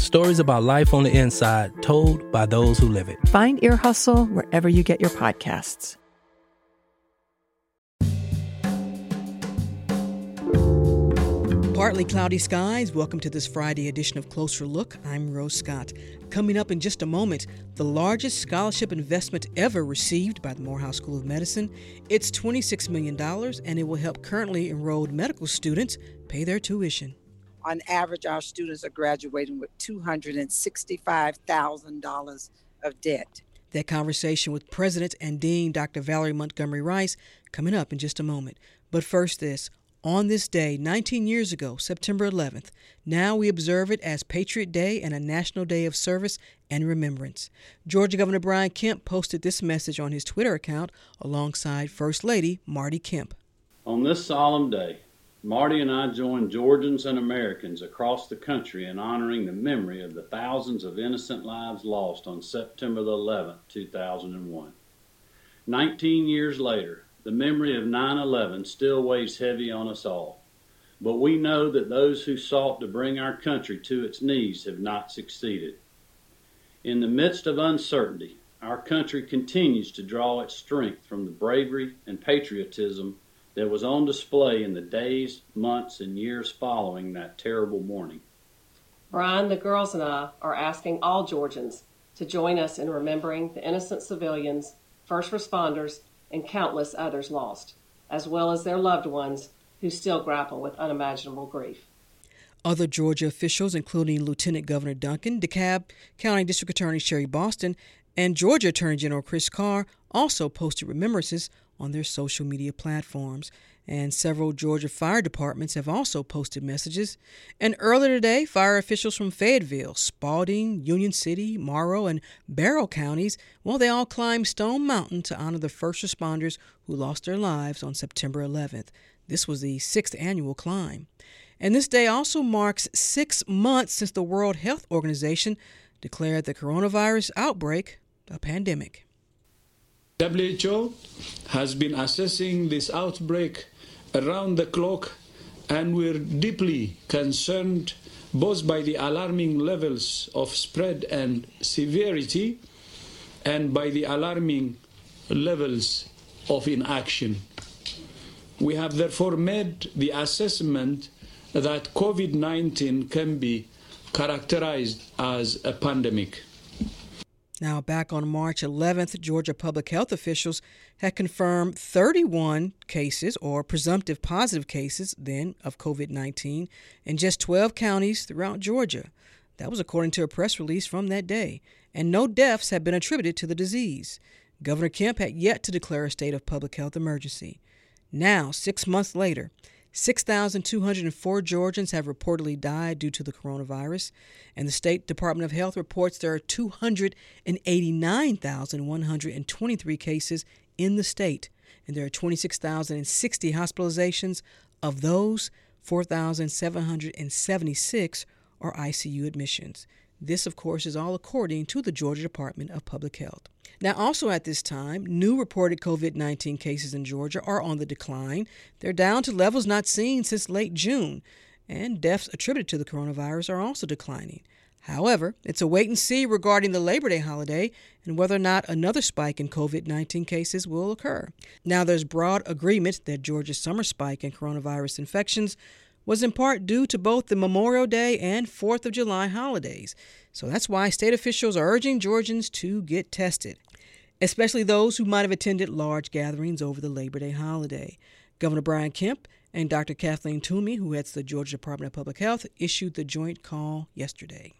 stories about life on the inside told by those who live it. Find Ear Hustle wherever you get your podcasts. Partly cloudy skies. Welcome to this Friday edition of Closer Look. I'm Rose Scott. Coming up in just a moment, the largest scholarship investment ever received by the Morehouse School of Medicine. It's $26 million, and it will help currently enrolled medical students pay their tuition. On average, our students are graduating with $265,000 of debt. That conversation with President and Dean Dr. Valerie Montgomery Rice coming up in just a moment. But first, this on this day, 19 years ago, September 11th, now we observe it as Patriot Day and a national day of service and remembrance. Georgia Governor Brian Kemp posted this message on his Twitter account alongside First Lady Marty Kemp. On this solemn day, Marty and I join Georgians and Americans across the country in honoring the memory of the thousands of innocent lives lost on September 11, 2001. 19 years later, the memory of 9 11 still weighs heavy on us all. But we know that those who sought to bring our country to its knees have not succeeded. In the midst of uncertainty, our country continues to draw its strength from the bravery and patriotism that was on display in the days, months, and years following that terrible morning. Brian, the girls, and I are asking all Georgians to join us in remembering the innocent civilians, first responders, and countless others lost, as well as their loved ones who still grapple with unimaginable grief. Other Georgia officials, including Lieutenant Governor Duncan, DeKalb County District Attorney Sherry Boston, and Georgia Attorney General Chris Carr, also posted remembrances on their social media platforms and several Georgia fire departments have also posted messages. And earlier today, fire officials from Fayetteville, Spalding, Union City, Morrow, and Barrow counties, well, they all climbed Stone Mountain to honor the first responders who lost their lives on September 11th. This was the sixth annual climb. And this day also marks six months since the World Health Organization declared the coronavirus outbreak a pandemic. WHO has been assessing this outbreak around the clock, and we're deeply concerned both by the alarming levels of spread and severity and by the alarming levels of inaction. We have therefore made the assessment that COVID 19 can be characterized as a pandemic. Now, back on March 11th, Georgia public health officials had confirmed 31 cases or presumptive positive cases then of COVID 19 in just 12 counties throughout Georgia. That was according to a press release from that day. And no deaths had been attributed to the disease. Governor Kemp had yet to declare a state of public health emergency. Now, six months later, 6,204 Georgians have reportedly died due to the coronavirus, and the State Department of Health reports there are 289,123 cases in the state, and there are 26,060 hospitalizations. Of those, 4,776 are ICU admissions. This, of course, is all according to the Georgia Department of Public Health. Now, also at this time, new reported COVID 19 cases in Georgia are on the decline. They're down to levels not seen since late June, and deaths attributed to the coronavirus are also declining. However, it's a wait and see regarding the Labor Day holiday and whether or not another spike in COVID 19 cases will occur. Now, there's broad agreement that Georgia's summer spike in coronavirus infections was in part due to both the Memorial Day and 4th of July holidays. So that's why state officials are urging Georgians to get tested, especially those who might have attended large gatherings over the Labor Day holiday. Governor Brian Kemp and Dr. Kathleen Toomey, who heads the Georgia Department of Public Health, issued the joint call yesterday.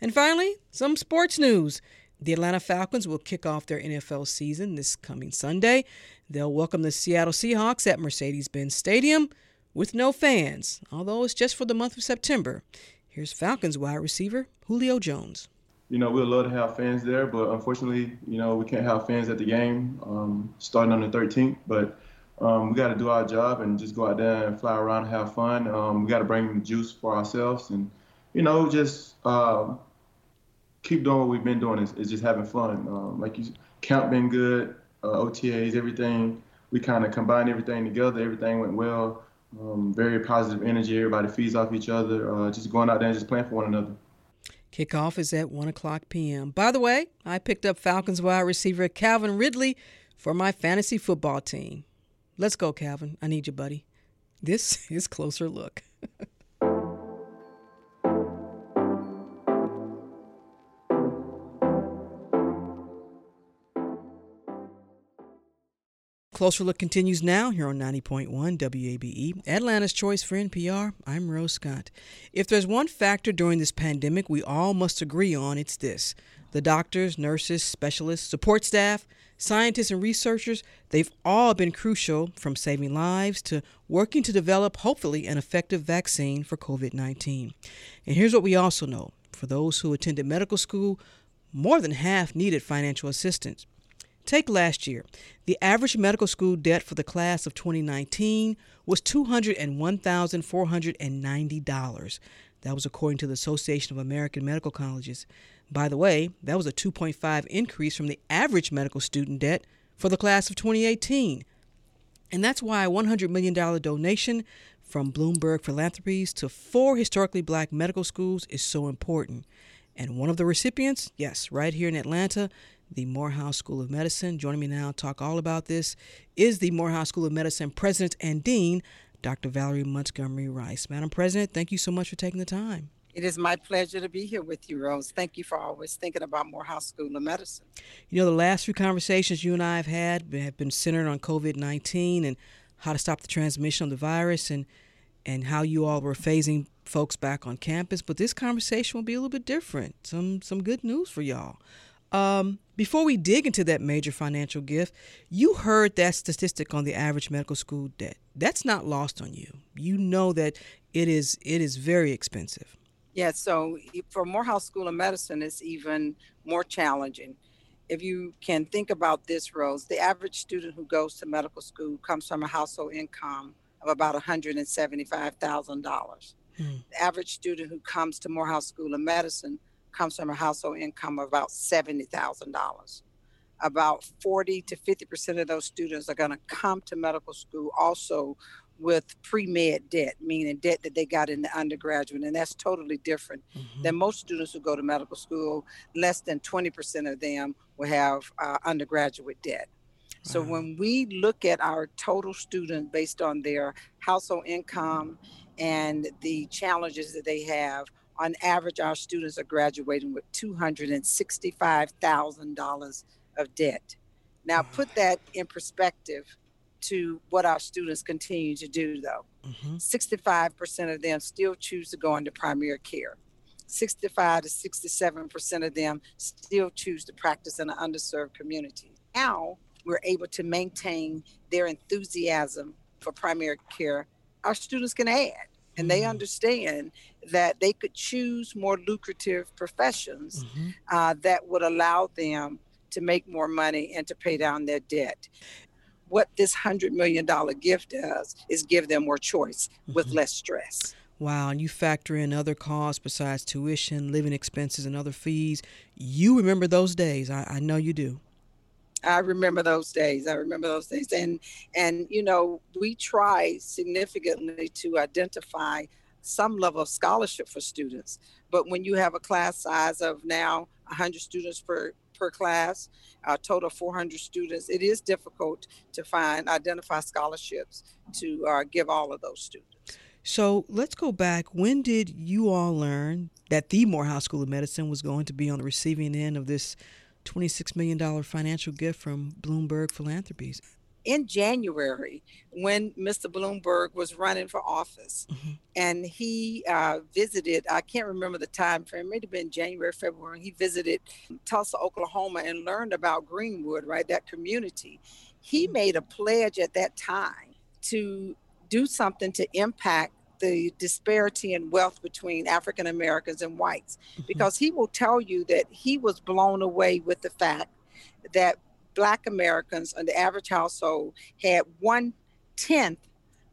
And finally, some sports news. The Atlanta Falcons will kick off their NFL season this coming Sunday. They'll welcome the Seattle Seahawks at Mercedes Benz Stadium with no fans, although it's just for the month of September. Here's Falcons wide receiver Julio Jones. You know, we'd love to have fans there, but unfortunately, you know, we can't have fans at the game um, starting on the 13th. But um, we got to do our job and just go out there and fly around and have fun. Um, we got to bring the juice for ourselves and, you know, just uh, keep doing what we've been doing is just having fun. Um, like you, camp been good, uh, OTAs, everything. We kind of combined everything together. Everything went well. Um, very positive energy. Everybody feeds off each other. Uh, just going out there and just playing for one another. Kickoff is at 1 o'clock p.m. By the way, I picked up Falcons wide receiver Calvin Ridley for my fantasy football team. Let's go, Calvin. I need you, buddy. This is Closer Look. Closer Look continues now here on 90.1 WABE, Atlanta's Choice for NPR. I'm Rose Scott. If there's one factor during this pandemic we all must agree on, it's this the doctors, nurses, specialists, support staff, scientists, and researchers, they've all been crucial from saving lives to working to develop, hopefully, an effective vaccine for COVID 19. And here's what we also know for those who attended medical school, more than half needed financial assistance. Take last year. The average medical school debt for the class of 2019 was $201,490. That was according to the Association of American Medical Colleges. By the way, that was a 2.5 increase from the average medical student debt for the class of 2018. And that's why a $100 million donation from Bloomberg Philanthropies to four historically black medical schools is so important. And one of the recipients, yes, right here in Atlanta, the Morehouse School of Medicine. Joining me now to talk all about this is the Morehouse School of Medicine President and Dean, Dr. Valerie Montgomery Rice. Madam President, thank you so much for taking the time. It is my pleasure to be here with you, Rose. Thank you for always thinking about Morehouse School of Medicine. You know, the last few conversations you and I have had have been centered on COVID 19 and how to stop the transmission of the virus and, and how you all were phasing folks back on campus. But this conversation will be a little bit different. Some, some good news for y'all. Um, before we dig into that major financial gift, you heard that statistic on the average medical school debt. That's not lost on you. You know that it is it is very expensive. Yeah, so for Morehouse School of Medicine, it's even more challenging. If you can think about this, Rose, the average student who goes to medical school comes from a household income of about $175,000. Hmm. The average student who comes to Morehouse School of Medicine comes from a household income of about $70,000. About 40 to 50% of those students are going to come to medical school also with pre-med debt, meaning debt that they got in the undergraduate, and that's totally different mm-hmm. than most students who go to medical school. Less than 20% of them will have uh, undergraduate debt. So when we look at our total student based on their household income and the challenges that they have, on average, our students are graduating with $265,000 of debt. Now, put that in perspective to what our students continue to do, though. Mm-hmm. 65% of them still choose to go into primary care. 65 to 67% of them still choose to practice in an underserved community. Now, we're able to maintain their enthusiasm for primary care. Our students can add and they mm-hmm. understand that they could choose more lucrative professions mm-hmm. uh, that would allow them to make more money and to pay down their debt. What this $100 million gift does is give them more choice with mm-hmm. less stress. Wow, and you factor in other costs besides tuition, living expenses, and other fees. You remember those days. I, I know you do. I remember those days. I remember those days, and and you know we try significantly to identify some level of scholarship for students. But when you have a class size of now 100 students per per class, a total of 400 students, it is difficult to find identify scholarships to uh, give all of those students. So let's go back. When did you all learn that the Morehouse School of Medicine was going to be on the receiving end of this $26 million financial gift from Bloomberg Philanthropies. in January when Mr. Bloomberg was running for office, mm-hmm. and he uh, visited. I can't remember the time frame. It may have been January, February. He visited Tulsa, Oklahoma, and learned about Greenwood, right? That community. He mm-hmm. made a pledge at that time to do something to impact the disparity in wealth between African Americans and whites, mm-hmm. because he will tell you that he was blown away with the fact that Black Americans on the average household had one tenth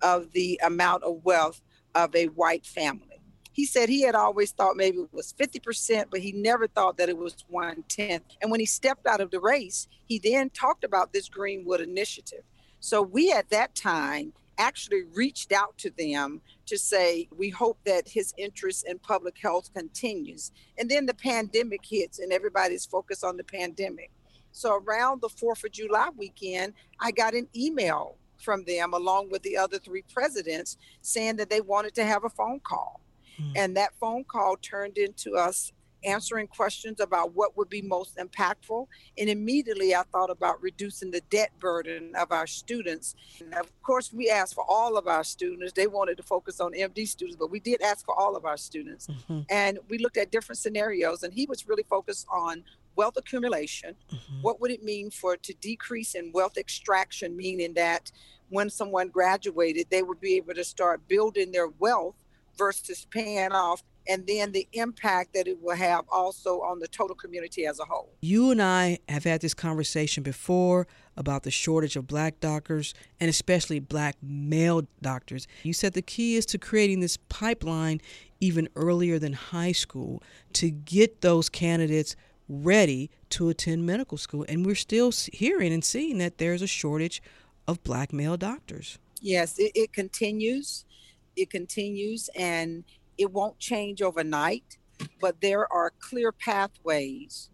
of the amount of wealth of a white family. He said he had always thought maybe it was 50%, but he never thought that it was one tenth. And when he stepped out of the race, he then talked about this Greenwood initiative. So we at that time actually reached out to them to say we hope that his interest in public health continues. And then the pandemic hits and everybody's focused on the pandemic. So around the 4th of July weekend, I got an email from them along with the other three presidents saying that they wanted to have a phone call. Mm. And that phone call turned into us answering questions about what would be most impactful. And immediately I thought about reducing the debt burden of our students. And of course, we asked for all of our students. They wanted to focus on MD students, but we did ask for all of our students. Mm-hmm. And we looked at different scenarios, and he was really focused on wealth accumulation. Mm-hmm. What would it mean for to decrease in wealth extraction, meaning that when someone graduated, they would be able to start building their wealth versus paying off and then the impact that it will have also on the total community as a whole. You and I have had this conversation before about the shortage of black doctors and especially black male doctors. You said the key is to creating this pipeline even earlier than high school to get those candidates ready to attend medical school. And we're still hearing and seeing that there's a shortage of black male doctors. Yes, it, it continues. It continues and it won't change overnight, but there are clear pathways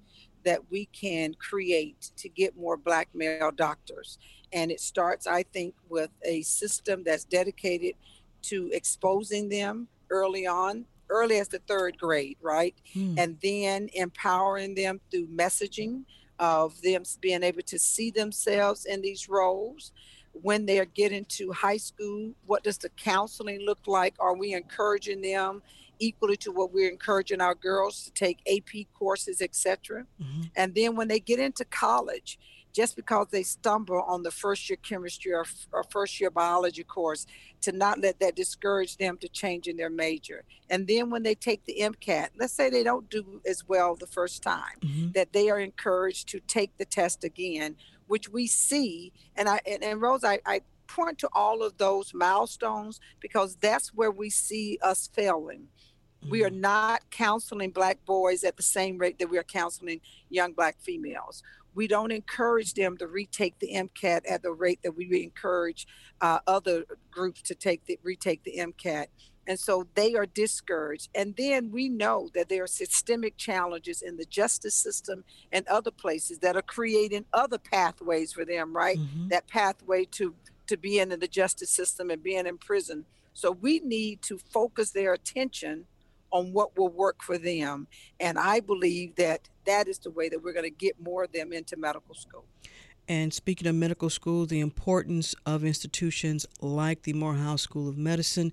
that we can create to get more black male doctors. And it starts, I think, with a system that's dedicated to exposing them early on early as the third grade, right? Hmm. And then empowering them through messaging of them being able to see themselves in these roles. When they're getting to high school, what does the counseling look like? Are we encouraging them equally to what we're encouraging our girls to take AP courses, etc.? Mm-hmm. And then when they get into college, just because they stumble on the first year chemistry or, or, first year biology course to not let that discourage them to change in their major and then when they take the mcat let's say they don't do as well the first time mm-hmm. that they are encouraged to take the test again which we see and i and, and rose I, I point to all of those milestones because that's where we see us failing we are mm-hmm. not counseling black boys at the same rate that we are counseling young black females we don't encourage them to retake the MCAT at the rate that we encourage uh, other groups to take the retake the MCAT. And so they are discouraged. And then we know that there are systemic challenges in the justice system and other places that are creating other pathways for them, right? Mm-hmm. That pathway to to being in the justice system and being in prison. So we need to focus their attention on what will work for them. And I believe that that is the way that we're going to get more of them into medical school. And speaking of medical school, the importance of institutions like the Morehouse School of Medicine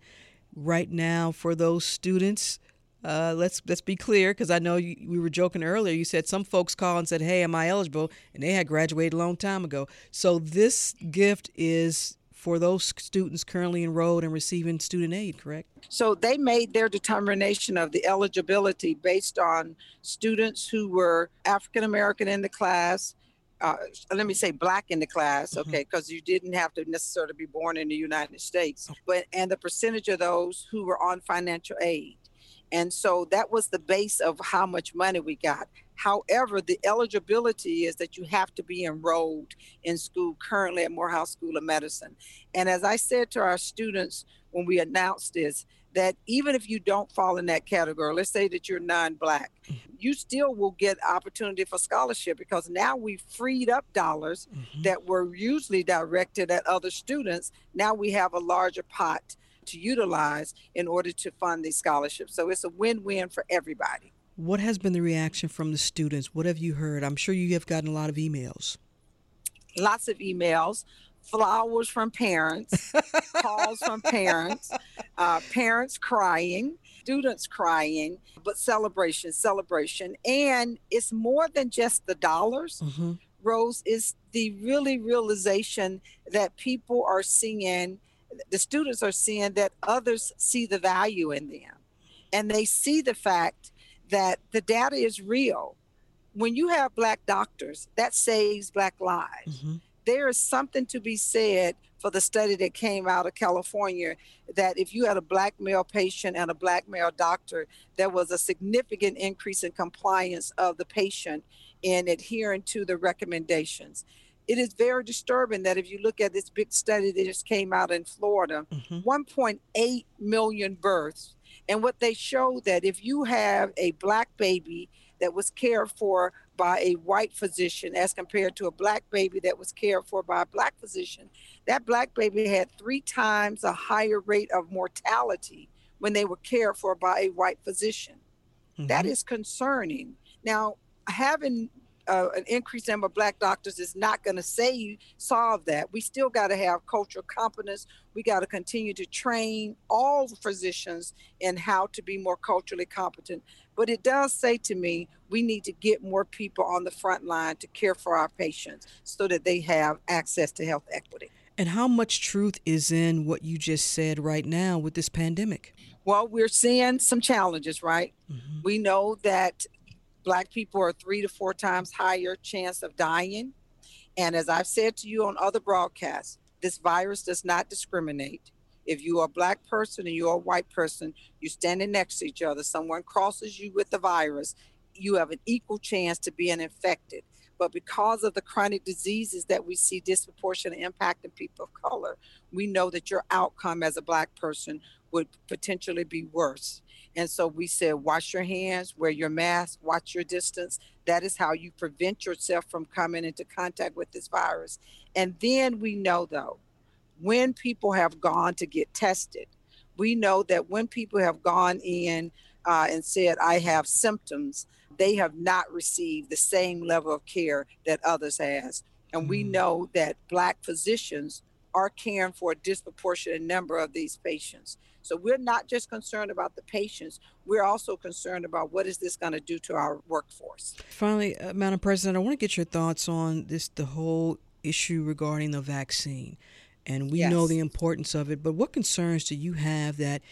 right now for those students. Uh, let's let's be clear because I know you, we were joking earlier. You said some folks call and said, "Hey, am I eligible?" and they had graduated a long time ago. So this gift is for those students currently enrolled and receiving student aid, correct? So they made their determination of the eligibility based on students who were African American in the class. Uh, let me say black in the class, mm-hmm. okay, because you didn't have to necessarily be born in the United States, but and the percentage of those who were on financial aid. And so that was the base of how much money we got. However, the eligibility is that you have to be enrolled in school currently at Morehouse School of Medicine. And as I said to our students when we announced this, that even if you don't fall in that category, let's say that you're non-black, you still will get opportunity for scholarship because now we've freed up dollars mm-hmm. that were usually directed at other students. Now we have a larger pot to utilize in order to fund these scholarships. So it's a win-win for everybody. What has been the reaction from the students? What have you heard? I'm sure you have gotten a lot of emails. Lots of emails. Flowers from parents, calls from parents, uh, parents crying, students crying, but celebration, celebration. And it's more than just the dollars. Mm-hmm. Rose is the really realization that people are seeing, the students are seeing that others see the value in them. And they see the fact that the data is real. When you have Black doctors, that saves Black lives. Mm-hmm. There is something to be said for the study that came out of California that if you had a black male patient and a black male doctor, there was a significant increase in compliance of the patient in adhering to the recommendations. It is very disturbing that if you look at this big study that just came out in Florida, mm-hmm. 1.8 million births. And what they showed that if you have a black baby that was cared for by a white physician as compared to a black baby that was cared for by a black physician, that black baby had three times a higher rate of mortality when they were cared for by a white physician. Mm-hmm. That is concerning. Now, having uh, an increased number of black doctors is not going to say you solve that. We still got to have cultural competence. We got to continue to train all physicians in how to be more culturally competent. But it does say to me, we need to get more people on the front line to care for our patients so that they have access to health equity. And how much truth is in what you just said right now with this pandemic? Well, we're seeing some challenges, right? Mm-hmm. We know that Black people are three to four times higher chance of dying. And as I've said to you on other broadcasts, this virus does not discriminate. If you are a black person and you're a white person, you're standing next to each other, someone crosses you with the virus, you have an equal chance to being infected. But because of the chronic diseases that we see disproportionate impact in people of color, we know that your outcome as a black person would potentially be worse. And so we said, wash your hands, wear your mask, watch your distance. That is how you prevent yourself from coming into contact with this virus. And then we know, though, when people have gone to get tested, we know that when people have gone in uh, and said, I have symptoms, they have not received the same level of care that others has. And we mm. know that Black physicians are caring for a disproportionate number of these patients. So we're not just concerned about the patients, we're also concerned about what is this going to do to our workforce. Finally, uh, Madam President, I want to get your thoughts on this the whole issue regarding the vaccine. And we yes. know the importance of it, but what concerns do you have that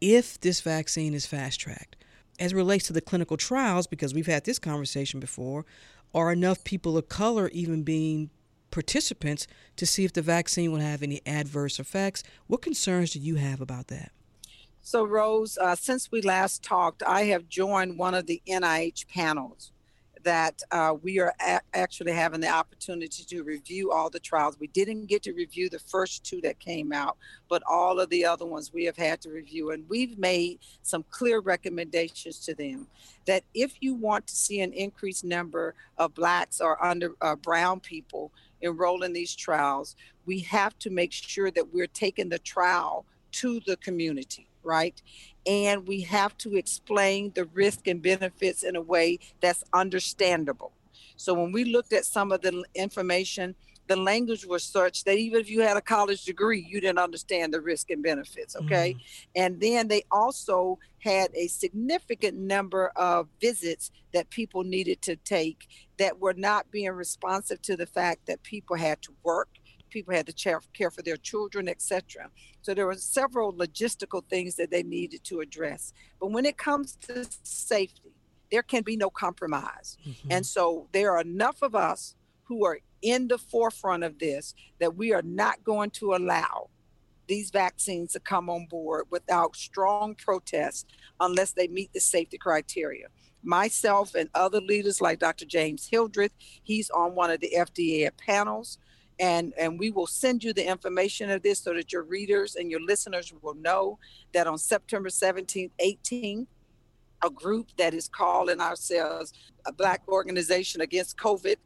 if this vaccine is fast tracked, as it relates to the clinical trials, because we've had this conversation before, are enough people of color even being participants to see if the vaccine will have any adverse effects? What concerns do you have about that? So, Rose, uh, since we last talked, I have joined one of the NIH panels that uh, we are a- actually having the opportunity to review all the trials. We didn't get to review the first two that came out, but all of the other ones we have had to review. And we've made some clear recommendations to them that if you want to see an increased number of Blacks or under uh, Brown people enroll in these trials, we have to make sure that we're taking the trial to the community right? And we have to explain the risk and benefits in a way that's understandable. So when we looked at some of the information, the language was such that even if you had a college degree, you didn't understand the risk and benefits. Okay. Mm-hmm. And then they also had a significant number of visits that people needed to take that were not being responsive to the fact that people had to work people had to care for their children, etc. So there were several logistical things that they needed to address. But when it comes to safety, there can be no compromise. Mm-hmm. And so there are enough of us who are in the forefront of this that we are not going to allow these vaccines to come on board without strong protest unless they meet the safety criteria. Myself and other leaders like Dr. James Hildreth, he's on one of the FDA panels and and we will send you the information of this so that your readers and your listeners will know that on September 17th, 18th, a group that is calling ourselves a Black Organization Against COVID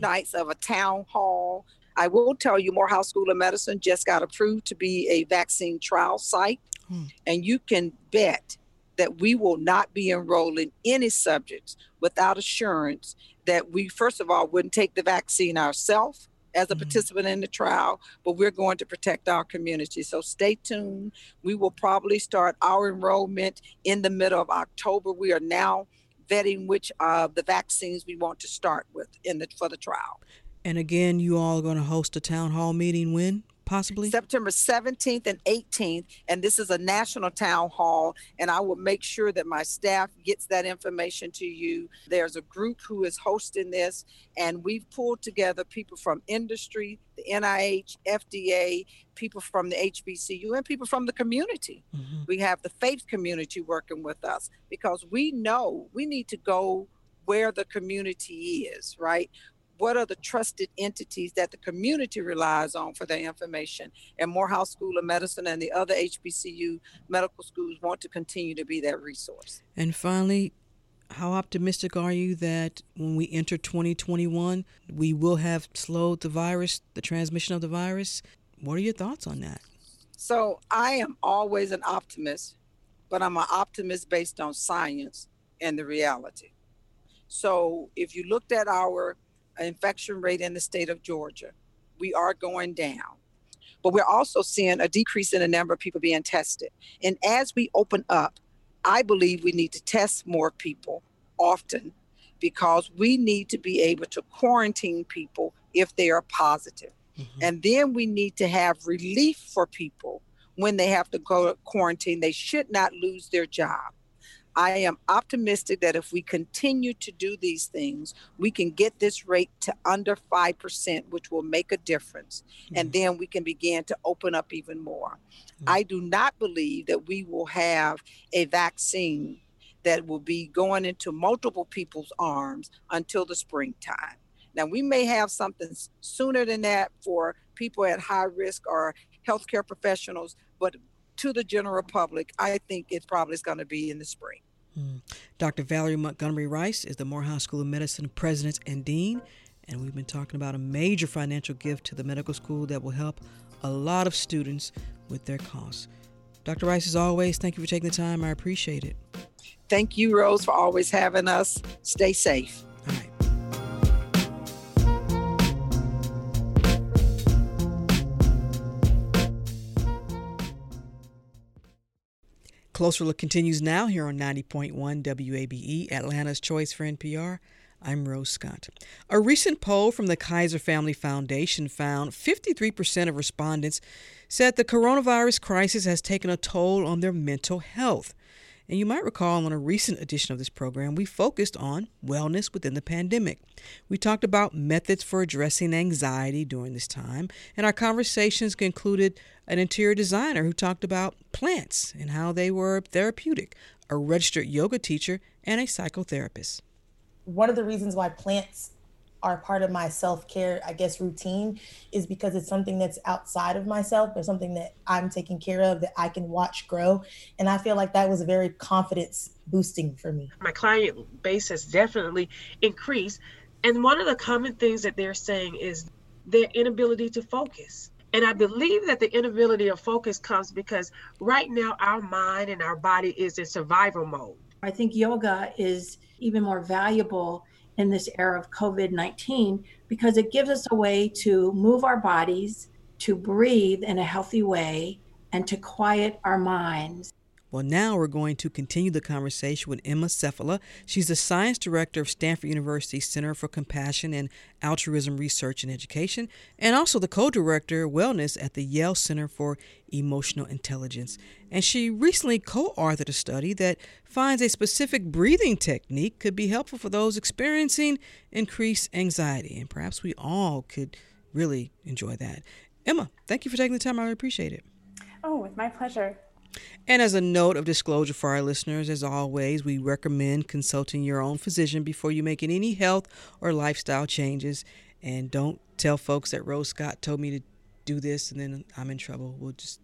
Nights of a Town Hall. I will tell you, Morehouse School of Medicine just got approved to be a vaccine trial site, hmm. and you can bet that we will not be enrolling any subjects without assurance that we, first of all, wouldn't take the vaccine ourselves as a mm-hmm. participant in the trial, but we're going to protect our community. So stay tuned. We will probably start our enrollment in the middle of October. We are now vetting which of the vaccines we want to start with in the for the trial. And again, you all are going to host a town hall meeting when? Possibly? September 17th and 18th. And this is a national town hall. And I will make sure that my staff gets that information to you. There's a group who is hosting this, and we've pulled together people from industry, the NIH, FDA, people from the HBCU, and people from the community. Mm-hmm. We have the faith community working with us because we know we need to go where the community is, right? What are the trusted entities that the community relies on for their information? And Morehouse School of Medicine and the other HBCU medical schools want to continue to be that resource. And finally, how optimistic are you that when we enter 2021, we will have slowed the virus, the transmission of the virus? What are your thoughts on that? So, I am always an optimist, but I'm an optimist based on science and the reality. So, if you looked at our infection rate in the state of Georgia. We are going down. But we're also seeing a decrease in the number of people being tested. And as we open up, I believe we need to test more people often because we need to be able to quarantine people if they are positive. Mm-hmm. And then we need to have relief for people when they have to go to quarantine. They should not lose their job. I am optimistic that if we continue to do these things, we can get this rate to under 5%, which will make a difference. Mm-hmm. And then we can begin to open up even more. Mm-hmm. I do not believe that we will have a vaccine that will be going into multiple people's arms until the springtime. Now, we may have something sooner than that for people at high risk or healthcare professionals, but to the general public, I think it probably is going to be in the spring. Mm. Dr. Valerie Montgomery Rice is the Morehouse School of Medicine president and dean, and we've been talking about a major financial gift to the medical school that will help a lot of students with their costs. Dr. Rice, as always, thank you for taking the time. I appreciate it. Thank you, Rose, for always having us. Stay safe. Closer Look continues now here on 90.1 WABE, Atlanta's Choice for NPR. I'm Rose Scott. A recent poll from the Kaiser Family Foundation found 53% of respondents said the coronavirus crisis has taken a toll on their mental health. And you might recall on a recent edition of this program, we focused on wellness within the pandemic. We talked about methods for addressing anxiety during this time, and our conversations included an interior designer who talked about plants and how they were therapeutic, a registered yoga teacher, and a psychotherapist. One of the reasons why plants are part of my self-care i guess routine is because it's something that's outside of myself or something that i'm taking care of that i can watch grow. And i feel like that was very confidence boosting for me. My client base has definitely increased. And one of the common things that they're saying is their inability to focus. And I believe that the inability of focus comes because right now our mind and our body is in survival mode. I think yoga is even more valuable in this era of COVID 19 because it gives us a way to move our bodies, to breathe in a healthy way, and to quiet our minds. Well, now we're going to continue the conversation with Emma Seppälä. She's the science director of Stanford University Center for Compassion and Altruism Research and Education, and also the co director of wellness at the Yale Center for Emotional Intelligence. And she recently co authored a study that finds a specific breathing technique could be helpful for those experiencing increased anxiety. And perhaps we all could really enjoy that. Emma, thank you for taking the time. I really appreciate it. Oh, it's my pleasure. And as a note of disclosure for our listeners, as always, we recommend consulting your own physician before you making any health or lifestyle changes. And don't tell folks that Rose Scott told me to do this and then I'm in trouble. We'll just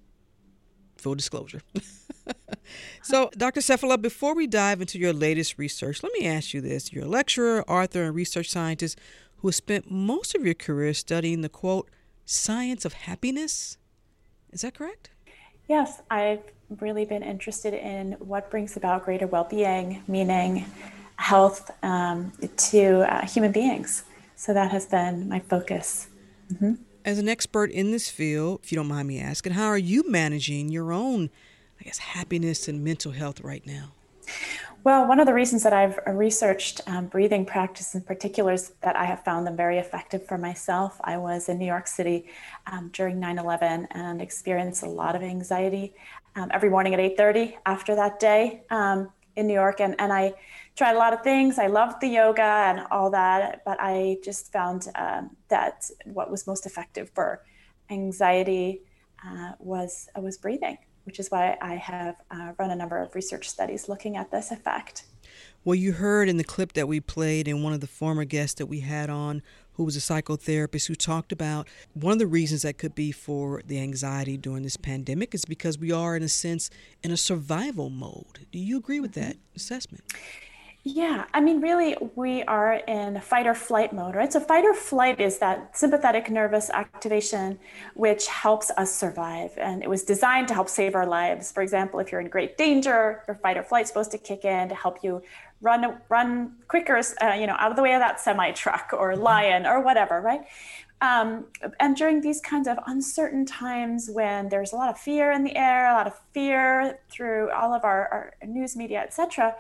full disclosure. so, Dr. Seppälä, before we dive into your latest research, let me ask you this. You're a lecturer, author, and research scientist who has spent most of your career studying the quote, science of happiness. Is that correct? Yes, I've really been interested in what brings about greater well being, meaning health um, to uh, human beings. So that has been my focus Mm-hmm. As an expert in this field, if you don't mind me asking, how are you managing your own, I guess, happiness and mental health right now? Well, one of the reasons that I've researched um, breathing practice in particular is that I have found them very effective for myself. I was in New York City um, during 9/11 and experienced a lot of anxiety um, every morning at 8:30 after that day um, in New York, and and I tried a lot of things. I loved the yoga and all that, but I just found um, that what was most effective for anxiety uh, was uh, was breathing which is why I have uh, run a number of research studies looking at this effect. Well, you heard in the clip that we played, and one of the former guests that we had on, who was a psychotherapist, who talked about one of the reasons that could be for the anxiety during this pandemic is because we are, in a sense, in a survival mode. Do you agree with that assessment? Yeah, I mean, really, we are in fight or flight mode, right? So, fight or flight is that sympathetic nervous activation which helps us survive. And it was designed to help save our lives. For example, if you're in great danger, your fight or flight is supposed to kick in to help you run run quicker, uh, you know, out of the way of that semi truck or lion or whatever, right? Um, and during these kinds of uncertain times when there's a lot of fear in the air, a lot of fear through all of our, our news media, et cetera,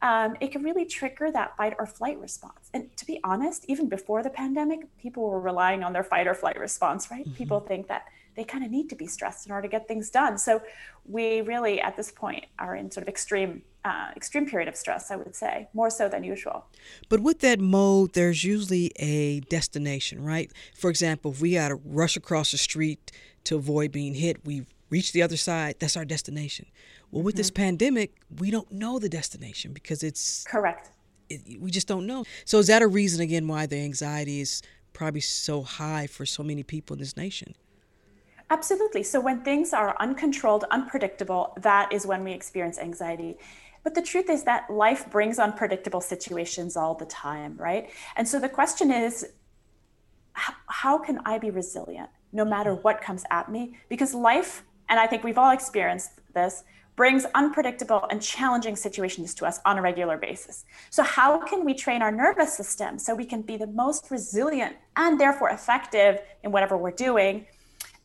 um, it can really trigger that fight or flight response. And to be honest, even before the pandemic, people were relying on their fight or flight response, right? Mm-hmm. People think that they kind of need to be stressed in order to get things done. So we really, at this point, are in sort of extreme, uh, extreme period of stress. I would say more so than usual. But with that mode, there's usually a destination, right? For example, if we got to rush across the street to avoid being hit, we reach the other side. That's our destination. Well, with mm-hmm. this pandemic, we don't know the destination because it's correct. It, we just don't know. So is that a reason again why the anxiety is probably so high for so many people in this nation? Absolutely. So when things are uncontrolled, unpredictable, that is when we experience anxiety. But the truth is that life brings unpredictable situations all the time, right? And so the question is how, can I be resilient no matter mm-hmm. what comes at me? Because life, and I think we've all experienced this, brings unpredictable and challenging situations to us on a regular basis. So, how can we train our nervous system so we can be the most resilient and therefore effective in whatever we're doing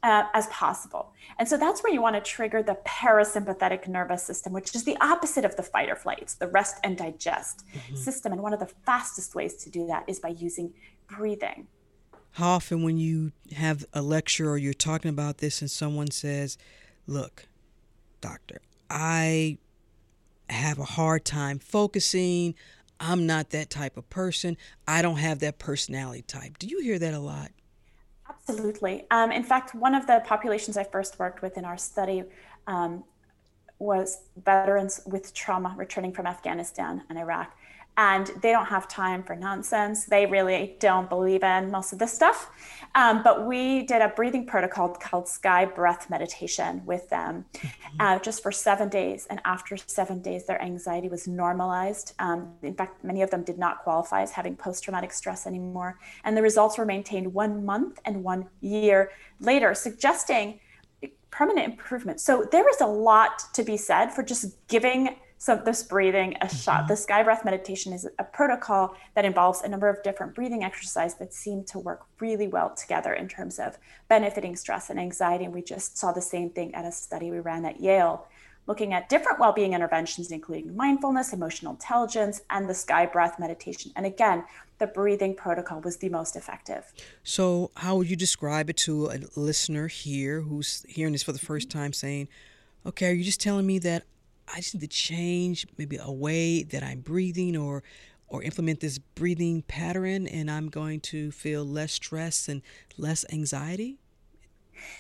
uh, as possible? And so, that's where you want to trigger the parasympathetic nervous system, which is the opposite of the fight or flight, it's the rest and digest mm-hmm. system. And one of the fastest ways to do that is by using breathing. How often, when you have a lecture or you're talking about this, and someone says, Look, doctor, I have a hard time focusing. I'm not that type of person. I don't have that personality type. Do you hear that a lot? Absolutely. Um, in fact, one of the populations I first worked with in our study um, was veterans with trauma returning from Afghanistan and Iraq and they don't have time for nonsense. They really don't believe in most of this stuff. Um, but we did a breathing protocol called Sky Breath Meditation with them mm-hmm. uh, just for seven days. And after seven days, their anxiety was normalized. Um, in fact, many of them did not qualify as having post traumatic stress anymore. And the results were maintained one month and one year later, suggesting permanent improvement. So there is a lot to be said for just giving so, this breathing a shot. Mm-hmm. The sky breath meditation is a protocol that involves a number of different breathing exercises that seem to work really well together in terms of benefiting stress and anxiety. And we just saw the same thing at a study we ran at Yale, looking at different well being interventions, including mindfulness, emotional intelligence, and the sky breath meditation. And again, the breathing protocol was the most effective. So, how would you describe it to a listener here who's hearing this for the first time saying, okay, are you just telling me that I just need to change maybe a way that I'm breathing or or implement this breathing pattern and I'm going to feel less stress and less anxiety?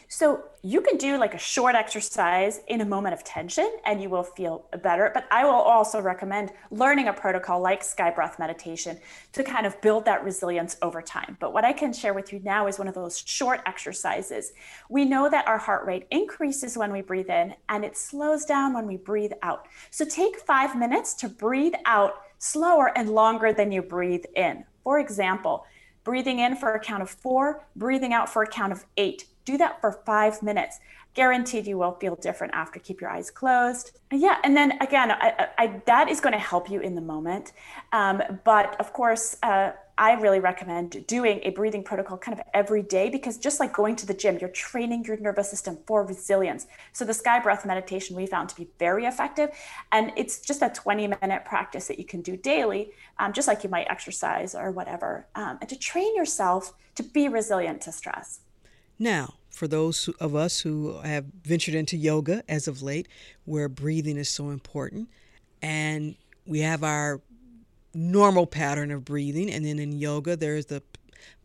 So you can do like a short exercise in a moment of tension and you will feel better. But I will also recommend learning a protocol like Sky Breath Meditation to kind of build that resilience over time. But what I can share with you now is one of those short exercises. We know that our heart rate increases when we breathe in and it slows down when we breathe out. So take five minutes to breathe out slower and longer than you breathe in. For example, breathing in for a count of four, breathing out for a count of eight do that for five minutes. Guaranteed you will feel different after. Keep your eyes closed. Yeah, and then again, I, I, that is going to help you in the moment. Um, but of course, uh, I really recommend doing a breathing protocol kind of every day because just like going to the gym, you're training your nervous system for resilience. So the sky breath meditation we found to be very effective. And it's just a 20 minute practice that you can do daily, um, just like you might exercise or whatever, um, and to train yourself to be resilient to stress. Now, for those of us who have ventured into yoga as of late, where breathing is so important, and we have our normal pattern of breathing. And then in yoga, there's the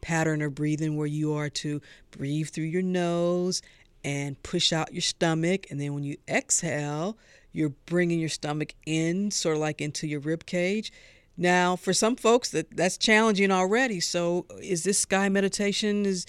pattern of breathing where you are to breathe through your nose and push out your stomach. And then when you exhale, you're bringing your stomach in, sort of like into your rib cage. Now, for some folks, that that's challenging already. So, is this sky meditation is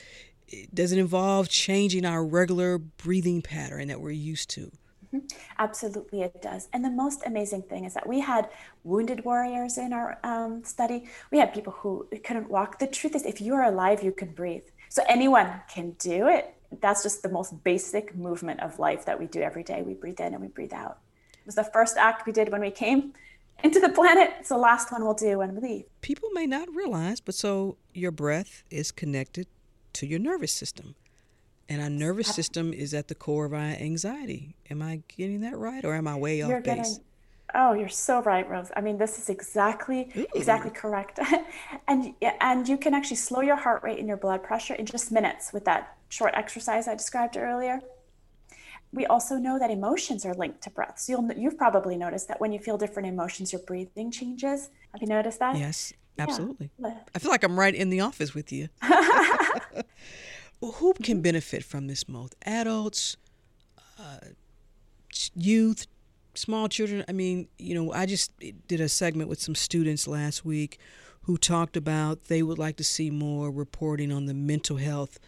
does it involve changing our regular breathing pattern that we're used to? Mm-hmm. Absolutely, it does. And the most amazing thing is that we had wounded warriors in our um, study. We had people who couldn't walk. The truth is, if you're alive, you can breathe. So anyone can do it. That's just the most basic movement of life that we do every day. We breathe in and we breathe out. It was the first act we did when we came into the planet. It's the last one we'll do when we leave. People may not realize, but so your breath is connected to your nervous system. And our nervous system is at the core of our anxiety. Am I getting that right, or am I way you're off base? Oh, you're so right, Rose. I mean, this is exactly Ooh. exactly correct. and and you can actually slow your heart rate and your blood pressure in just minutes with that short exercise I described earlier. We also know that emotions are linked to breath. So you'll, you've probably noticed that when you feel different emotions, your breathing changes. Have you noticed that? Yes, absolutely. Yeah. I feel like I'm right in the office with you. who can benefit from this most? Adults, uh, youth, small children. I mean, you know, I just did a segment with some students last week who talked about they would like to see more reporting on the mental health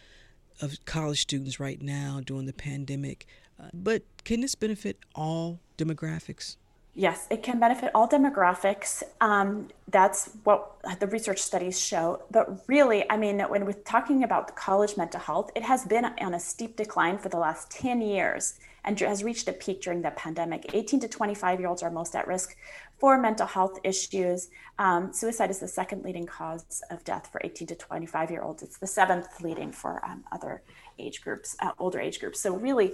of college students right now during the pandemic. Uh, but can this benefit all demographics? Yes, it can benefit all demographics. Um, that's what the research studies show. But really, I mean, when we're talking about college mental health, it has been on a steep decline for the last 10 years and has reached a peak during the pandemic. 18 to 25 year olds are most at risk for mental health issues. Um, suicide is the second leading cause of death for 18 to 25 year olds. It's the seventh leading for um, other age groups, uh, older age groups. So, really,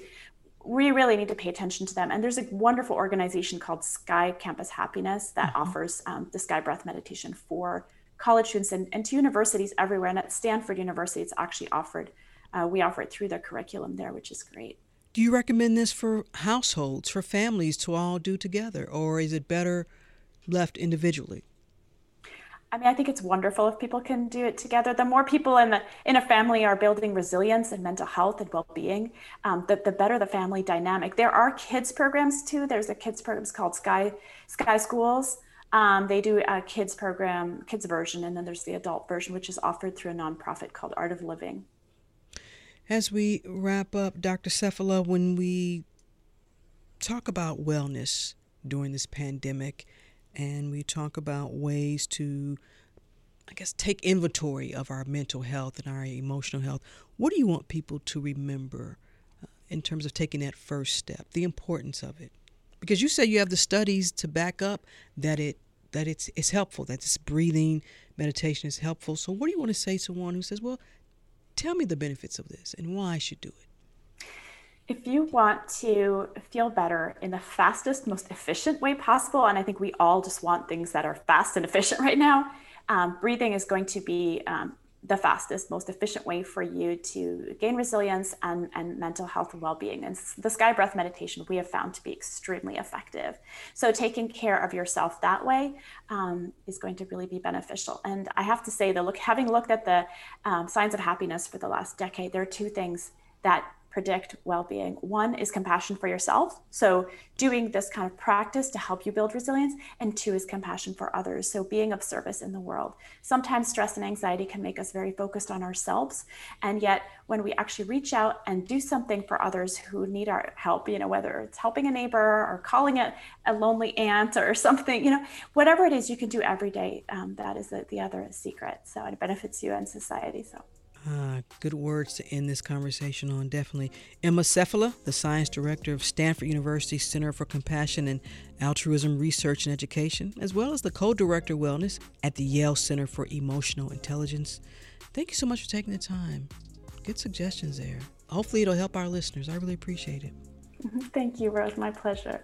we really need to pay attention to them. And there's a wonderful organization called Sky Campus Happiness that mm-hmm. offers um, the Sky Breath meditation for college students and, and, to universities everywhere. And at Stanford University, it's actually offered. Uh, we offer it through their curriculum there, which is great. Do you recommend this for households, for families to all do together, or is it better left individually? I mean, I think it's wonderful if people can do it together. The more people in the in a family are building resilience and mental health and well-being, um, the, the better the family dynamic. There are kids programs too. There's a kids programs called Sky Sky Schools. Um, they do a kids program, kids version, and then there's the adult version, which is offered through a nonprofit called Art of Living. As we wrap up, Dr. Seppälä, when we talk about wellness during this pandemic and we talk about ways to I guess take inventory of our mental health and our emotional health. What do you want people to remember uh, in terms of taking that first step, the importance of it? Because you say you have the studies to back up that it that it's it's helpful, that this breathing meditation is helpful. So what do you want to say to one who says, "Well, tell me the benefits of this and why I should do it?" If you want to feel better in the fastest, most efficient way possible, and I think we all just want things that are fast and efficient right now, um, breathing is going to be um, the fastest, most efficient way for you to gain resilience and, and mental health and well being. And the Sky Breath meditation we have found to be extremely effective. So, taking care of yourself that way um, is going to really be beneficial. And I have to say, that look, having looked at the um, signs of happiness for the last decade, there are two things that predict well being. One is compassion for yourself. So, doing this kind of practice to help you build resilience. And two is compassion for others. So, being of service in the world. Sometimes stress and anxiety can make us very focused on ourselves. And yet, when we actually reach out and do something for others who need our help, you know, whether it's helping a neighbor or calling it a lonely aunt or something, you know, whatever it is you can do every day, um, that is the, the other secret. So, it benefits you and society. So, Ah, good words to end this conversation on, definitely. Emma Seppälä, the science director of Stanford University Center for Compassion and Altruism Research and Education, as well as the co director of wellness at the Yale Center for Emotional Intelligence. Thank you so much for taking the time. Good suggestions there. Hopefully, it'll help our listeners. I really appreciate it. Thank you, Rose. My pleasure.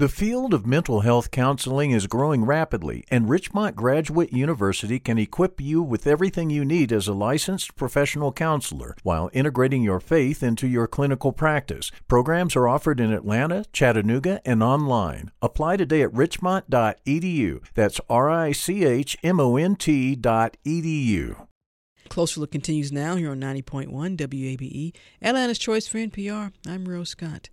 The field of mental health counseling is growing rapidly, and Richmont Graduate University can equip you with everything you need as a licensed professional counselor while integrating your faith into your clinical practice. Programs are offered in Atlanta, Chattanooga, and online. Apply today at richmont.edu. That's R I C H M O N T.edu. Closer Look continues now here on 90.1 WABE, Atlanta's Choice for NPR. I'm Rose Scott.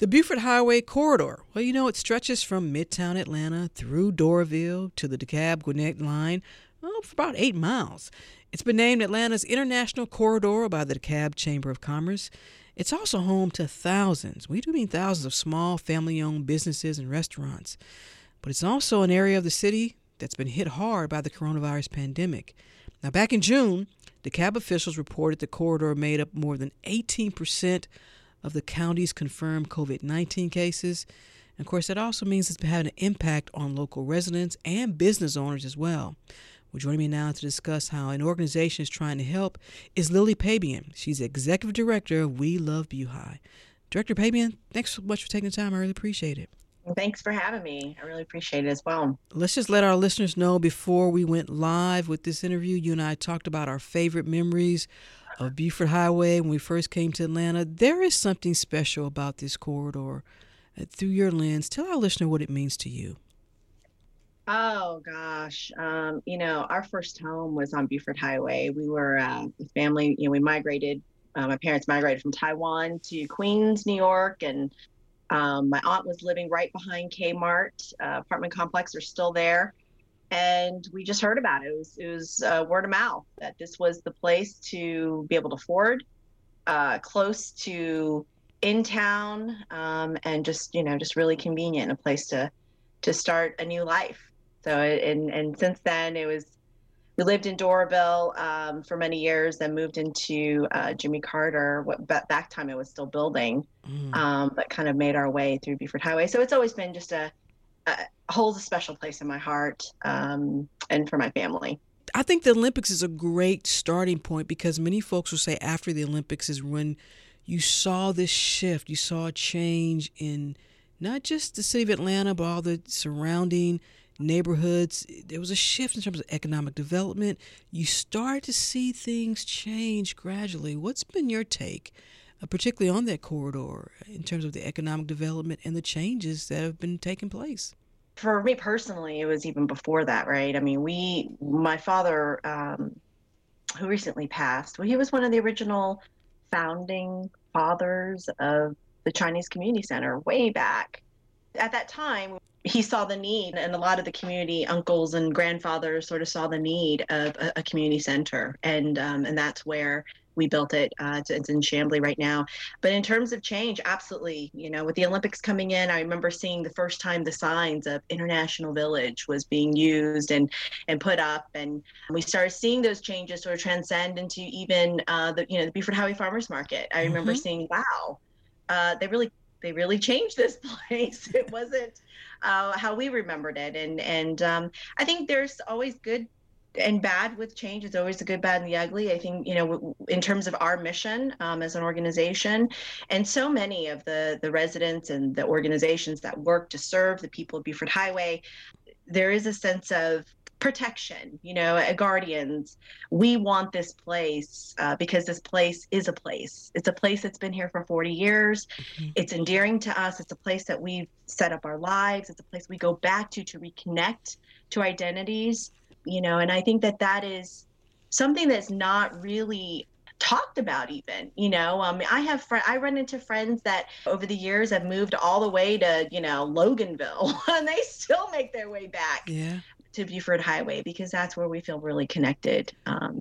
The Buford Highway Corridor. Well, you know, it stretches from Midtown Atlanta through Doraville to the DeKalb Gwinnett line well, for about eight miles. It's been named Atlanta's International Corridor by the DeKalb Chamber of Commerce. It's also home to thousands, we do mean thousands of small family owned businesses and restaurants. But it's also an area of the city that's been hit hard by the coronavirus pandemic. Now, back in June, DeKalb officials reported the corridor made up more than 18% of the county's confirmed COVID 19 cases. And of course, that also means it's been having an impact on local residents and business owners as well. Well, joining me now to discuss how an organization is trying to help is Lily Pabian. She's executive director of We Love Buhi. Director Pabian, thanks so much for taking the time. I really appreciate it. Thanks for having me. I really appreciate it as well. Let's just let our listeners know before we went live with this interview, you and I talked about our favorite memories of Buford Highway when we first came to Atlanta. There is something special about this corridor. Uh, through your lens, tell our listener what it means to you. Oh gosh, um, you know, our first home was on Buford Highway. We were uh, a family. You know, we migrated. Uh, my parents migrated from Taiwan to Queens, New York, and um, my aunt was living right behind Kmart. Uh, apartment complex are still there and we just heard about it. It was, it was uh, word of mouth that this was the place to be able to afford, uh, close to in town, um, and just you know just really convenient, a place to to start a new life. So and and since then it was we lived in Doraville um, for many years, then moved into uh, Jimmy Carter. What back time it was still building, mm. um, but kind of made our way through Buford Highway. So it's always been just a uh, holds a special place in my heart um, and for my family. I think the Olympics is a great starting point because many folks will say after the Olympics is when you saw this shift, you saw a change in not just the city of Atlanta, but all the surrounding neighborhoods. There was a shift in terms of economic development. You start to see things change gradually. What's been your take, uh, particularly on that corridor, in terms of the economic development and the changes that have been taking place? for me personally, it was even before that, right? I mean, we, my father, um, who recently passed, well, he was one of the original founding fathers of the Chinese Community Center way back. At that time, he saw the need, and a lot of the community uncles and grandfathers sort of saw the need of a, a community center, and um, and that's where we built it. Uh, it's, it's, in Chamblee right now. But in terms of change, absolutely. You know, with the Olympics coming in, I remember seeing the first time the signs of International Village was being used and and put up, and we started seeing those changes sort of transcend into even uh, the you know the Buford Highway Farmers Market. I remember mm-hmm. seeing, wow, uh, they really they really changed this place. it wasn't uh, how we remembered it, and and um, I think there's always good and bad with change it's always the good bad and the ugly. I think you know in terms of our mission um, as an organization and so many of the the residents and the organizations that work to serve the people of buford highway there is a sense of protection you know at guardians. We want this place uh, because this place is a place. It's a place that's been here for 40 years. Mm-hmm. it's endearing to us. It's a place that we've set up our lives. It's a place we go back to to reconnect to identities you know and i think that that is something that's not really talked about even you know um, i have fr- i run into friends that over the years have moved all the way to you know loganville and they still make their way back yeah. to buford highway because that's where we feel really connected um,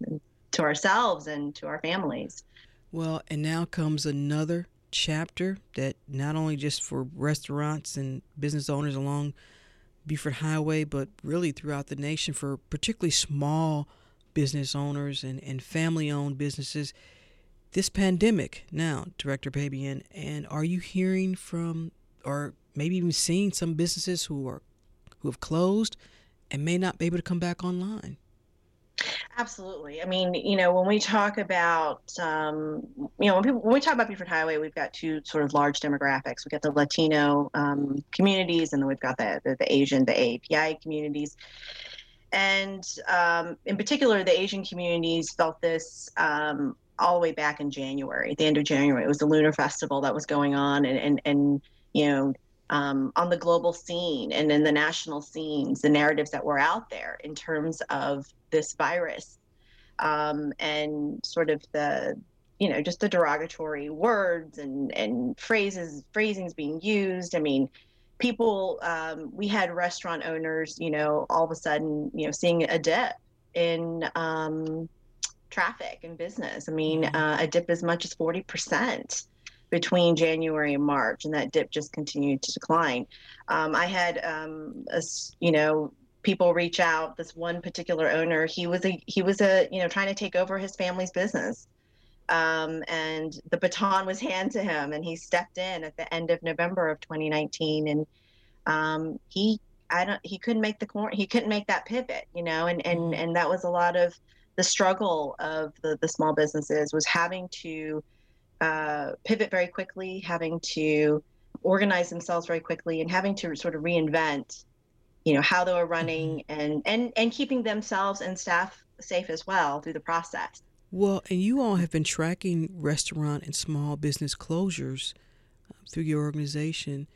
to ourselves and to our families well and now comes another chapter that not only just for restaurants and business owners along Buford Highway, but really throughout the nation for particularly small business owners and, and family owned businesses. This pandemic now, Director Pabian, and are you hearing from or maybe even seeing some businesses who are who have closed and may not be able to come back online? Absolutely. I mean, you know, when we talk about, um, you know, when, people, when we talk about Buford Highway, we've got two sort of large demographics. We've got the Latino um, communities, and then we've got the, the, the Asian, the AAPI communities. And um, in particular, the Asian communities felt this um, all the way back in January, the end of January. It was the Lunar Festival that was going on, and, and, and you know, um, on the global scene and in the national scenes, the narratives that were out there in terms of this virus um, and sort of the, you know, just the derogatory words and, and phrases, phrasings being used. I mean, people, um, we had restaurant owners, you know, all of a sudden, you know, seeing a dip in um, traffic and business. I mean, uh, a dip as much as 40% between January and March, and that dip just continued to decline. Um, I had, um, a, you know, people reach out. This one particular owner, he was a he was a you know trying to take over his family's business, um, and the baton was handed to him, and he stepped in at the end of November of 2019, and um, he I don't he couldn't make the corner he couldn't make that pivot, you know, and and and that was a lot of the struggle of the the small businesses was having to uh, pivot very quickly, having to organize themselves very quickly, and having to sort of reinvent, you know, how they were running Mm-hmm. and and and keeping themselves and staff safe as well through the process. Well, and you all have been tracking restaurant and small business closures uh, through your organization.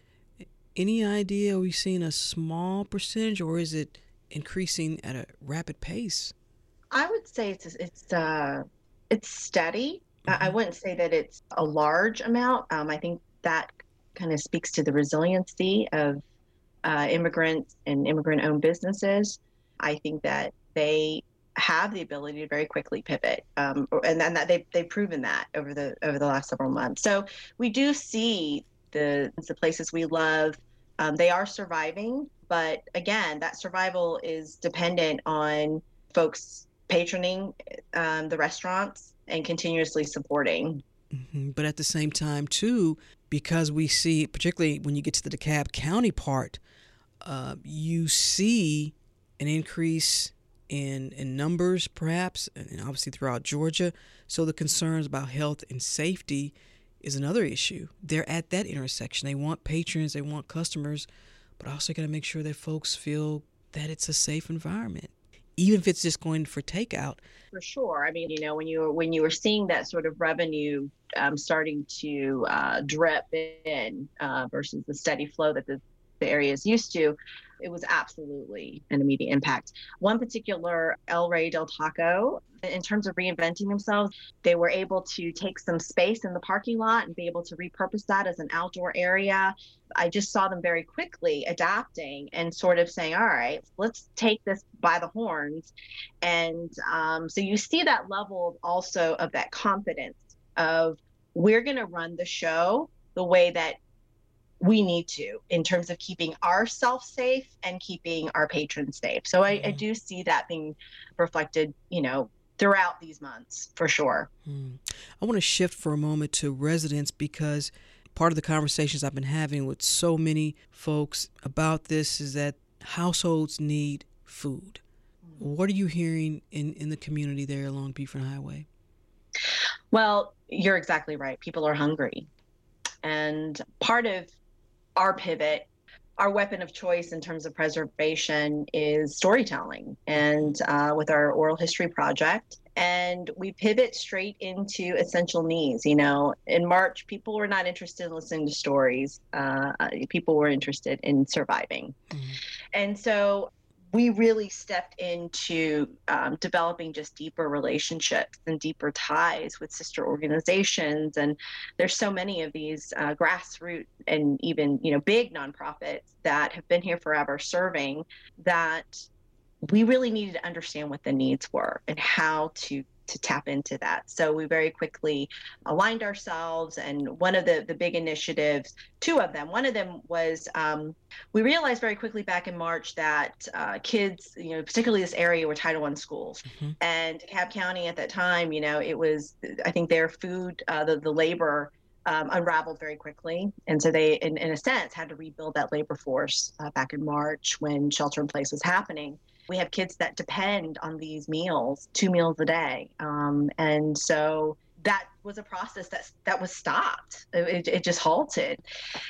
Any idea? Are we seeing a small percentage, or is it increasing at a rapid pace? I would say it's it's uh, it's steady. I I wouldn't say that it's a large amount. Um, I think that kind of speaks to the resiliency of uh, immigrants and immigrant-owned businesses. I think that they have the ability to very quickly pivot, um, and then that they've they've proven that over the over the last several months. So we do see the the places we love. Um, they are surviving, but again, that survival is dependent on folks patroning um, the restaurants and continuously supporting. Mhm. But at the same time, too, because we see, particularly when you get to the DeKalb County part, uh, you see an increase in in numbers, perhaps, and obviously throughout Georgia. So the concerns about health and safety is another issue. They're at that intersection. They want patrons, they want customers, but also got to make sure that folks feel that it's a safe environment, even if it's just going for takeout. For sure. I mean, you know, when you were when you were seeing that sort of revenue um, starting to uh, drip in uh, versus the steady flow that the, the area is used to, it was absolutely an immediate impact. One particular El Rey del Taco, in terms of reinventing themselves, they were able to take some space in the parking lot and be able to repurpose that as an outdoor area. I just saw them very quickly adapting and sort of saying, all right, let's take this by the horns. And um, so you see that level also of that confidence of we're going to run the show the way that we need to in terms of keeping ourselves safe and keeping our patrons safe. So I, I do see that being reflected, you know, throughout these months for sure. Hmm. I want to shift for a moment to residents because part of the conversations I've been having with so many folks about this is that households need food. What are you hearing in, in the community there along Buford Highway? Well, you're exactly right. People are hungry. And part of our pivot, our weapon of choice in terms of preservation is storytelling, and uh, with our oral history project. And we pivot straight into essential needs. You know, in March, people were not interested in listening to stories, uh, people were interested in surviving. And so we really stepped into um, developing just deeper relationships and deeper ties with sister organizations. And there's so many of these uh, grassroots and even you know big nonprofits that have been here forever serving that we really needed to understand what the needs were and how to to tap into that. So we very quickly aligned ourselves. And one of the, the big initiatives, two of them, one of them was um, we realized very quickly back in March that uh, kids, you know, particularly this area were Title I schools. Mm-hmm. And Cobb County at that time, you know, it was, I think their food, uh, the, the labor, um, unraveled very quickly. And so they, in, in a sense, had to rebuild that labor force uh, back in March when shelter in place was happening we have kids that depend on these meals, two meals a day. Um, and so that was a process that that was stopped. It, it, just halted.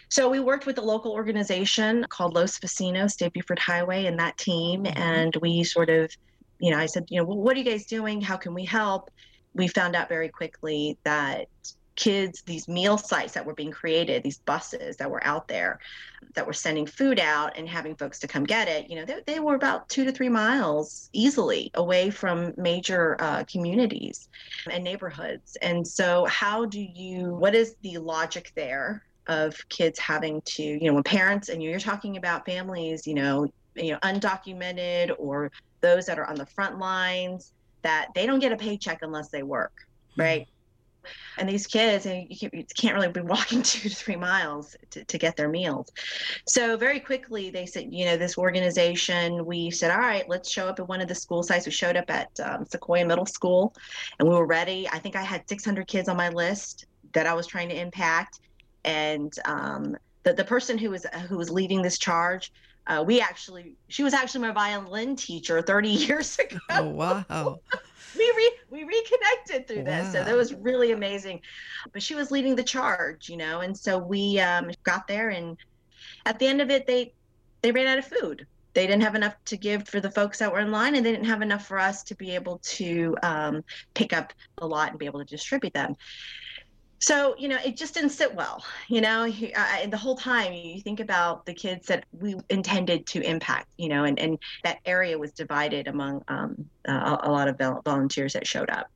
So we worked with a local organization called Los Vecinos, State Buford Highway, and that team, mm-hmm. and we sort of, you know, I said, you know, well, what are you guys doing? How can we help? We found out very quickly that kids these meal sites that were being created these buses that were out there that were sending food out and having folks to come get it you know they, they were about two to three miles easily away from major uh, communities and neighborhoods. And so how do you what is the logic there of kids having to you know when parents and you're talking about families you know you know undocumented or those that are on the front lines that they don't get a paycheck unless they work right and these kids, and you can't really be walking two to three miles to, to get their meals. So very quickly, they said, you know, this organization, we said, all right, let's show up at one of the school sites. We showed up at um, Sequoyah Middle School, and we were ready. I think I had 600 kids on my list that I was trying to impact, and um, the the person who was who was leading this charge. Uh, we actually, she was actually my violin teacher 30 years ago. Oh, wow. We re- we reconnected through this, so that was really amazing. But she was leading the charge, you know, and so we um, got there, and at the end of it, they they ran out of food. They didn't have enough to give for the folks that were in line, and they didn't have enough for us to be able to um, pick up a lot and be able to distribute them so you know it just didn't sit well you know uh, the whole time you think about the kids that we intended to impact you know and, and that area was divided among um, uh, a lot of volunteers that showed up.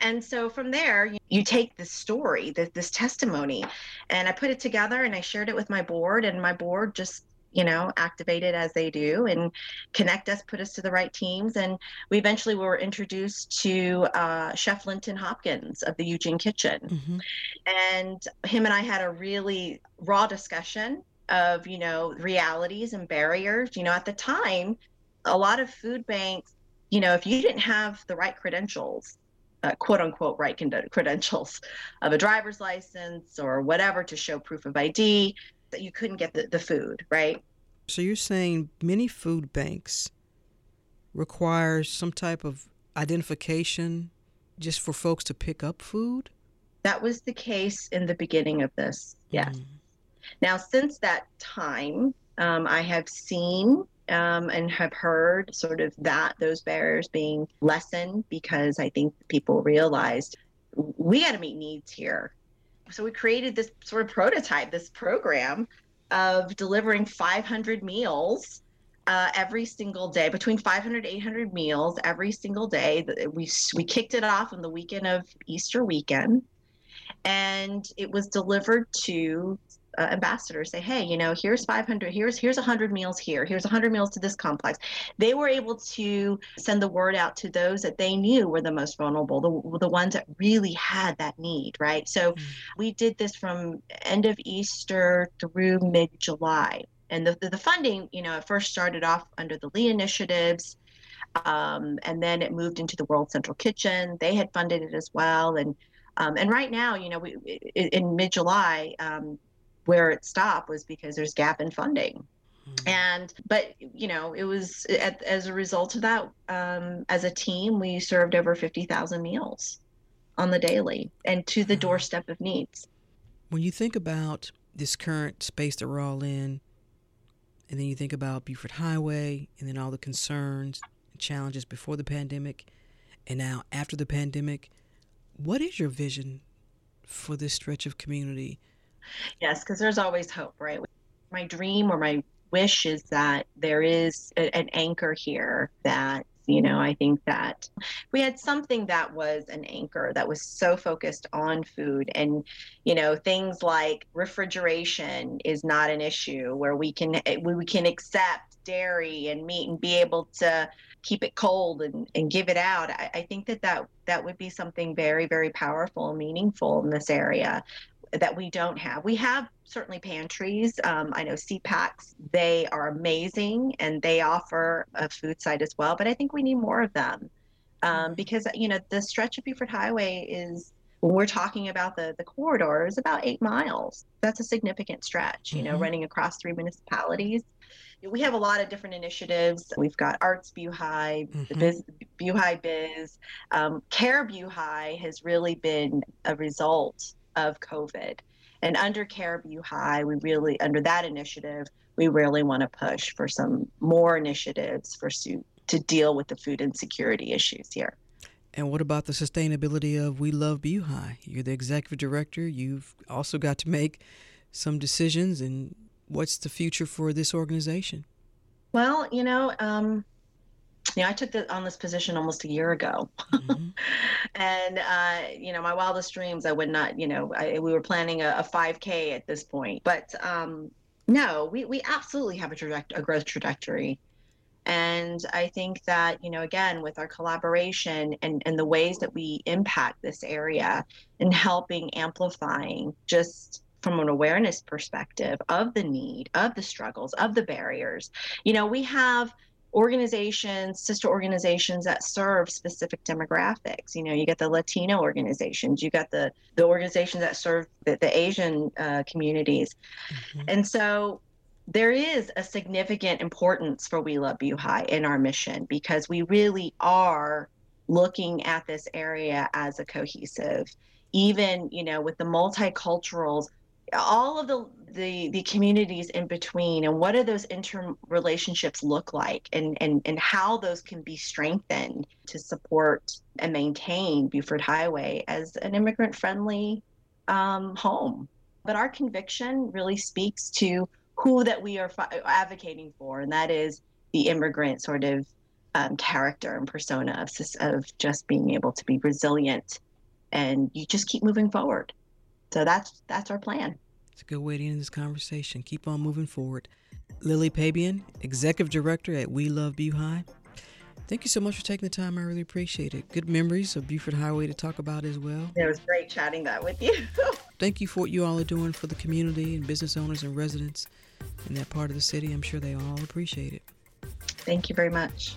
And so from there you take this story this, this testimony and i put it together and i shared it with my board and my board just you know, activated as they do and connect us, put us to the right teams. And we eventually were introduced to uh, Chef Linton Hopkins of the Eugene Kitchen. Mm-hmm. And him and I had a really raw discussion of, you know, realities and barriers. You know, at the time, a lot of food banks, you know, if you didn't have the right credentials, uh, quote unquote right credentials of a driver's license or whatever to show proof of ID, that you couldn't get the, the food, right? So you're saying many food banks require some type of identification just for folks to pick up food? That was the case in the beginning of this, yes. Mm. Now, since that time, um, I have seen um, and have heard sort of that those barriers being lessened because I think people realized we got to meet needs here so we created this sort of prototype, this program of delivering 500 meals uh, every single day, between 500 800 meals every single day. We we kicked it off on the weekend of Easter weekend, and it was delivered to uh, ambassadors say hey you know here's 500 here's here's 100 meals here here's 100 meals to this complex. They were able to send the word out to those that they knew were the most vulnerable the, the ones that really had that need right? So mm-hmm. we did this from end of easter through mid july and the, the, the funding you know it first started off under the lee initiatives um, and then it moved into the world central kitchen. They had funded it as well. And um, and right now, you know, we, in mid July, um, where it stopped was because there's gap in funding mm-hmm. and but you know it was at, as a result of that um, as a team we served over 50000 meals on the daily and to the mm-hmm. doorstep of needs when you think about this current space that we're all in and then you think about buford highway and then all the concerns and challenges before the pandemic and now after the pandemic what is your vision for this stretch of community Yes, because there's always hope, right? My dream or my wish is that there is a, an anchor here that you know i think that we had something that was an anchor that was so focused on food and you know things like refrigeration is not an issue where we can eh, we can accept dairy and meat and be able to keep it cold and, and give it out I, I think that, that that would be something very very powerful and meaningful in this area that we don't have. We have certainly pantries. Um, I know CPACs, they are amazing and they offer a food site as well, but I think we need more of them um, because, you know, the stretch of Buford Highway is, when we're talking about the, the corridor, is about eight miles. That's a significant stretch, you know, mm-hmm. running across three municipalities. We have a lot of different initiatives. We've got Arts BuHi, mm-hmm. the Biz, BuHi Biz. Um, Care BuHi has really been a result of COVID. And under Care BuHi, we really, under that initiative, we really want to push for some more initiatives for to deal with the food insecurity issues here. And what about the sustainability of We Love BuHi? You're the executive director. You've also got to make some decisions. And what's the future for this organization? Well, you know, um, you know, I took the, on this position almost a year ago, mm-hmm. and uh, you know, my wildest dreams, I would not, you know, I, we were planning a, a 5K at this point, but um, no, we we absolutely have a, traject- a growth trajectory, and I think that you know, again, with our collaboration and and the ways that we impact this area and helping amplifying just from an awareness perspective of the need, of the struggles, of the barriers. You know, we have organizations, sister organizations that serve specific demographics. You know, you get the Latino organizations, you got the the organizations that serve the, the Asian uh, communities, mm-hmm. and so there is a significant importance for We Love BuHi in our mission because we really are looking at this area as a cohesive. Even you know, with the multiculturals all of the the the communities in between and what do those interrelationships look like? And and and how those can be strengthened to support and maintain Buford Highway as an immigrant friendly um, home. But our conviction really speaks to who that we are fi- advocating for and that is the immigrant sort of um, character and persona of, of just being able to be resilient and you just keep moving forward so that's that's our plan. It's a good way to end this conversation. Keep on moving forward. Lily Pabian, Executive Director at We Love BuHi. Thank you so much for taking the time. I really appreciate it. Good memories of Buford Highway to talk about as well. It was great chatting that with you. Thank you for what you all are doing for the community and business owners and residents in that part of the city. I'm sure they all appreciate it. Thank you very much.